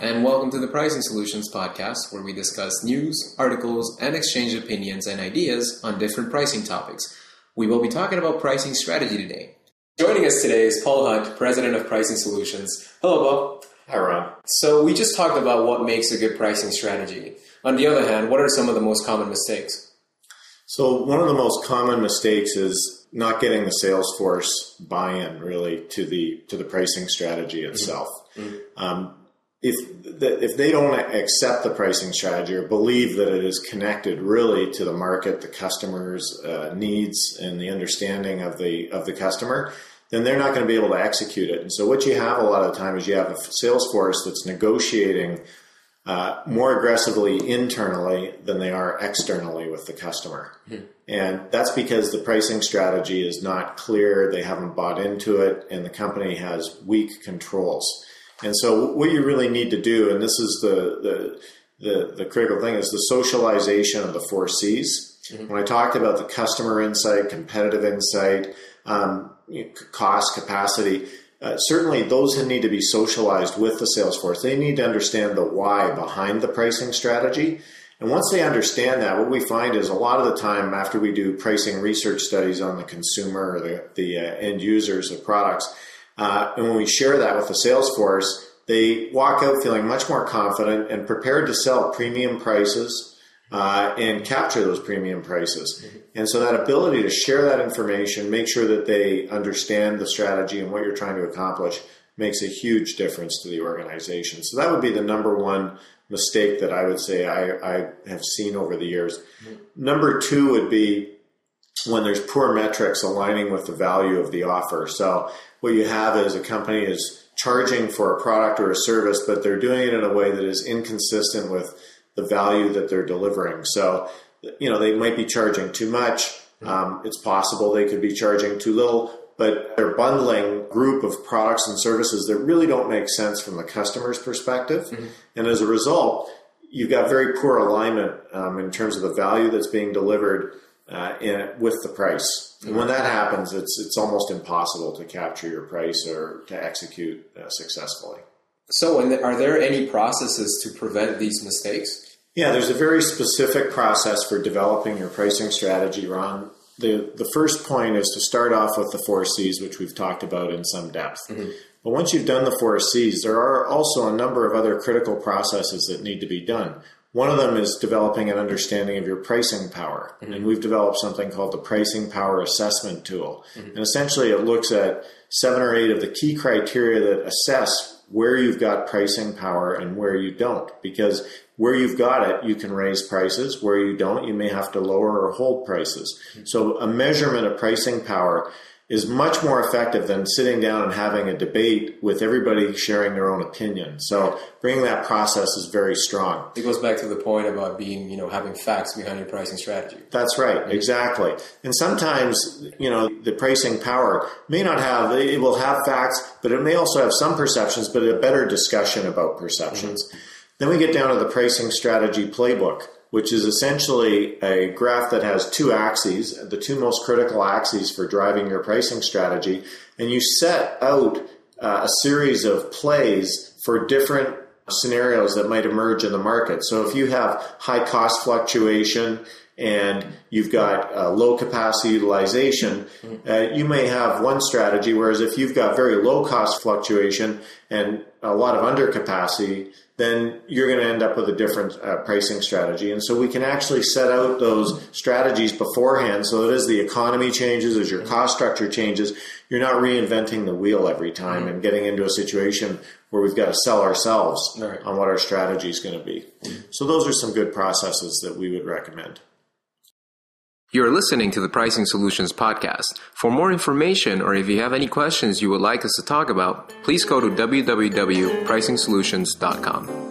welcome to the Pricing Solutions podcast, where we discuss news, articles, and exchange opinions and ideas on different pricing topics. We will be talking about pricing strategy today. Joining us today is Paul Hunt, President of Pricing Solutions. Hello, Paul. Hi, Ron. So, we just talked about what makes a good pricing strategy. On the other hand, what are some of the most common mistakes? So, one of the most common mistakes is not getting the sales force buy-in really to the to the pricing strategy itself. Mm-hmm. Um, if the, if they don't accept the pricing strategy or believe that it is connected really to the market, the customer's uh, needs, and the understanding of the of the customer, then they're not going to be able to execute it. And so, what you have a lot of the time is you have a sales force that's negotiating uh, more aggressively internally than they are externally with the customer. Mm-hmm. And that's because the pricing strategy is not clear, they haven't bought into it, and the company has weak controls. And so, what you really need to do, and this is the the the, the critical thing, is the socialization of the four C's. Mm-hmm. When I talked about the customer insight, competitive insight, um, cost, capacity, uh, certainly those need to be socialized with the sales force. They need to understand the why behind the pricing strategy. And once they understand that, what we find is a lot of the time after we do pricing research studies on the consumer or the, the uh, end users of products, uh, and when we share that with the sales force, they walk out feeling much more confident and prepared to sell premium prices uh, and capture those premium prices. Mm-hmm. And so that ability to share that information, make sure that they understand the strategy and what you're trying to accomplish makes a huge difference to the organization. So that would be the number one mistake that I would say I, I have seen over the years. Mm-hmm. Number two would be when there's poor metrics aligning with the value of the offer. So what you have is a company is charging for a product or a service, but they're doing it in a way that is inconsistent with the value that they're delivering. So, you know, they might be charging too much. Um, it's possible they could be charging too little, but they're bundling group of products and services that really don't make sense from the customer's perspective. Mm-hmm. And as a result, you've got very poor alignment um, in terms of the value that's being delivered uh, in, with the price. And when that happens, it's it's almost impossible to capture your price or to execute uh, successfully. So, are there any processes to prevent these mistakes? Yeah, there's a very specific process for developing your pricing strategy, Ron. The, the first point is to start off with the four C's, which we've talked about in some depth. Mm-hmm. But once you've done the four C's, there are also a number of other critical processes that need to be done. One of them is developing an understanding of your pricing power. Mm-hmm. And we've developed something called the Pricing Power Assessment Tool. Mm-hmm. And essentially, it looks at seven or eight of the key criteria that assess where you've got pricing power and where you don't. Because where you've got it, you can raise prices. Where you don't, you may have to lower or hold prices. Mm-hmm. So, a measurement of pricing power is much more effective than sitting down and having a debate with everybody sharing their own opinion. So bringing that process is very strong. It goes back to the point about being, you know, having facts behind your pricing strategy. That's right, mm-hmm. exactly. And sometimes, you know, the pricing power may not have, it will have facts, but it may also have some perceptions, but a better discussion about perceptions. Mm-hmm. Then we get down to the pricing strategy playbook which is essentially a graph that has two axes, the two most critical axes for driving your pricing strategy, and you set out uh, a series of plays for different scenarios that might emerge in the market. So if you have high cost fluctuation and you've got uh, low capacity utilization, uh, you may have one strategy, whereas if you've got very low cost fluctuation and a lot of undercapacity, then you're going to end up with a different uh, pricing strategy. And so we can actually set out those strategies beforehand so that as the economy changes, as your cost structure changes, you're not reinventing the wheel every time mm-hmm. and getting into a situation where we've got to sell ourselves right. on what our strategy is going to be. Mm-hmm. So those are some good processes that we would recommend. You're listening to the Pricing Solutions Podcast. For more information or if you have any questions you would like us to talk about, please go to www.pricingsolutions.com.